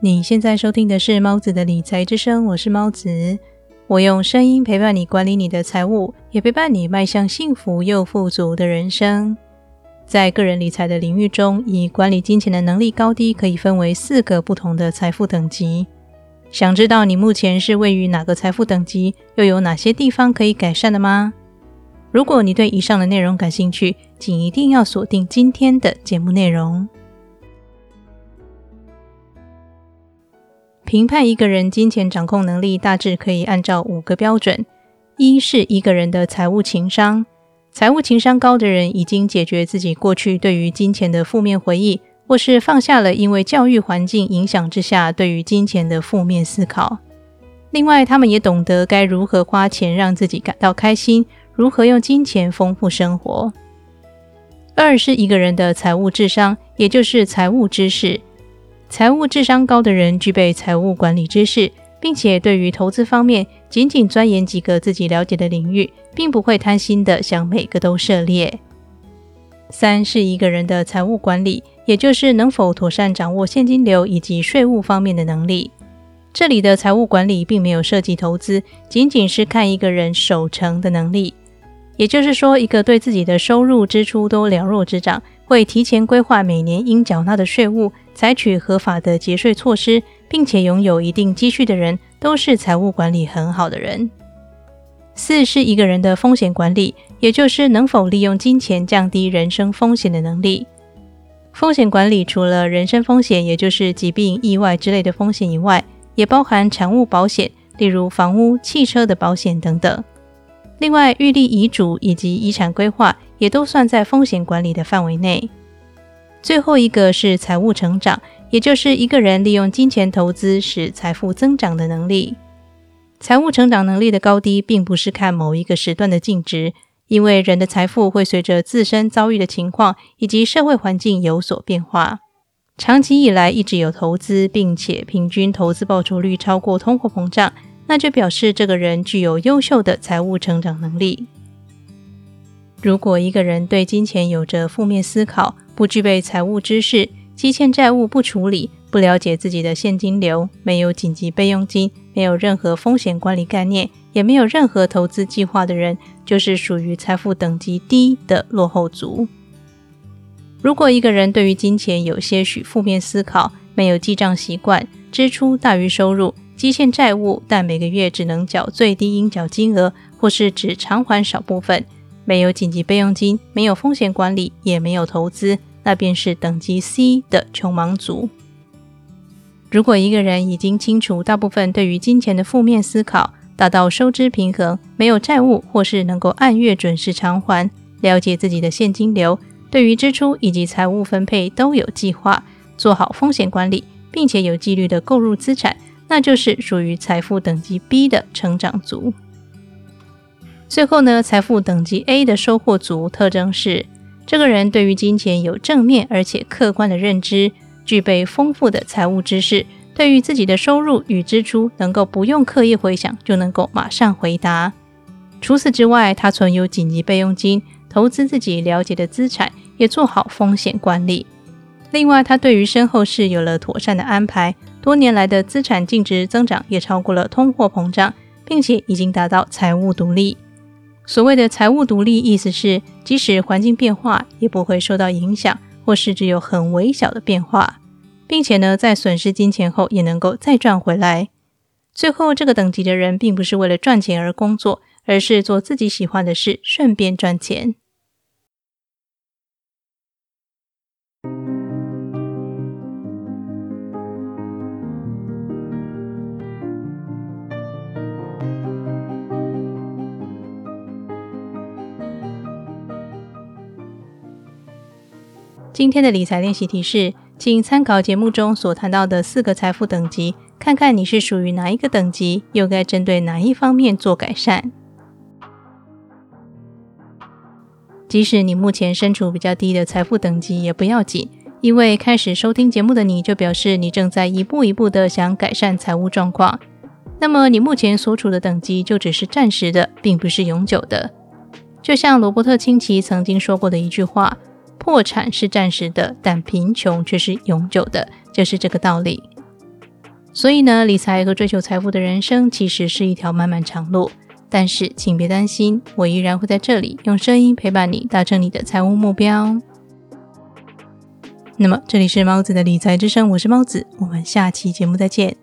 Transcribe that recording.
你现在收听的是猫子的理财之声，我是猫子。我用声音陪伴你管理你的财务，也陪伴你迈向幸福又富足的人生。在个人理财的领域中，以管理金钱的能力高低可以分为四个不同的财富等级。想知道你目前是位于哪个财富等级，又有哪些地方可以改善的吗？如果你对以上的内容感兴趣，请一定要锁定今天的节目内容。评判一个人金钱掌控能力，大致可以按照五个标准：一是一个人的财务情商，财务情商高的人已经解决自己过去对于金钱的负面回忆，或是放下了因为教育环境影响之下对于金钱的负面思考。另外，他们也懂得该如何花钱让自己感到开心，如何用金钱丰富生活。二是一个人的财务智商，也就是财务知识。财务智商高的人具备财务管理知识，并且对于投资方面仅仅钻研几个自己了解的领域，并不会贪心的想每个都涉猎。三是一个人的财务管理，也就是能否妥善掌握现金流以及税务方面的能力。这里的财务管理并没有涉及投资，仅仅是看一个人守成的能力。也就是说，一个对自己的收入支出都了若指掌，会提前规划每年应缴纳的税务，采取合法的节税措施，并且拥有一定积蓄的人，都是财务管理很好的人。四是一个人的风险管理，也就是能否利用金钱降低人生风险的能力。风险管理除了人身风险，也就是疾病、意外之类的风险以外，也包含产物保险，例如房屋、汽车的保险等等。另外，预立遗嘱以及遗产规划也都算在风险管理的范围内。最后一个是财务成长，也就是一个人利用金钱投资使财富增长的能力。财务成长能力的高低，并不是看某一个时段的净值，因为人的财富会随着自身遭遇的情况以及社会环境有所变化。长期以来一直有投资，并且平均投资报酬率超过通货膨胀。那就表示这个人具有优秀的财务成长能力。如果一个人对金钱有着负面思考，不具备财务知识，积欠债务不处理，不了解自己的现金流，没有紧急备用金，没有任何风险管理概念，也没有任何投资计划的人，就是属于财富等级低的落后族。如果一个人对于金钱有些许负面思考，没有记账习惯，支出大于收入。积欠债务，但每个月只能缴最低应缴金额，或是只偿还少部分，没有紧急备用金，没有风险管理，也没有投资，那便是等级 C 的穷忙族。如果一个人已经清除大部分对于金钱的负面思考，达到收支平衡，没有债务，或是能够按月准时偿还，了解自己的现金流，对于支出以及财务分配都有计划，做好风险管理，并且有纪律的购入资产。那就是属于财富等级 B 的成长族。最后呢，财富等级 A 的收获族特征是，这个人对于金钱有正面而且客观的认知，具备丰富的财务知识，对于自己的收入与支出能够不用刻意回想就能够马上回答。除此之外，他存有紧急备用金，投资自己了解的资产，也做好风险管理。另外，他对于身后事有了妥善的安排。多年来的资产净值增长也超过了通货膨胀，并且已经达到财务独立。所谓的财务独立，意思是即使环境变化，也不会受到影响，或是只有很微小的变化，并且呢，在损失金钱后也能够再赚回来。最后，这个等级的人并不是为了赚钱而工作，而是做自己喜欢的事，顺便赚钱。今天的理财练习题是，请参考节目中所谈到的四个财富等级，看看你是属于哪一个等级，又该针对哪一方面做改善。即使你目前身处比较低的财富等级也不要紧，因为开始收听节目的你就表示你正在一步一步的想改善财务状况。那么你目前所处的等级就只是暂时的，并不是永久的。就像罗伯特清崎曾经说过的一句话。破产是暂时的，但贫穷却是永久的，就是这个道理。所以呢，理财和追求财富的人生其实是一条漫漫长路。但是，请别担心，我依然会在这里用声音陪伴你，达成你的财务目标。那么，这里是猫子的理财之声，我是猫子，我们下期节目再见。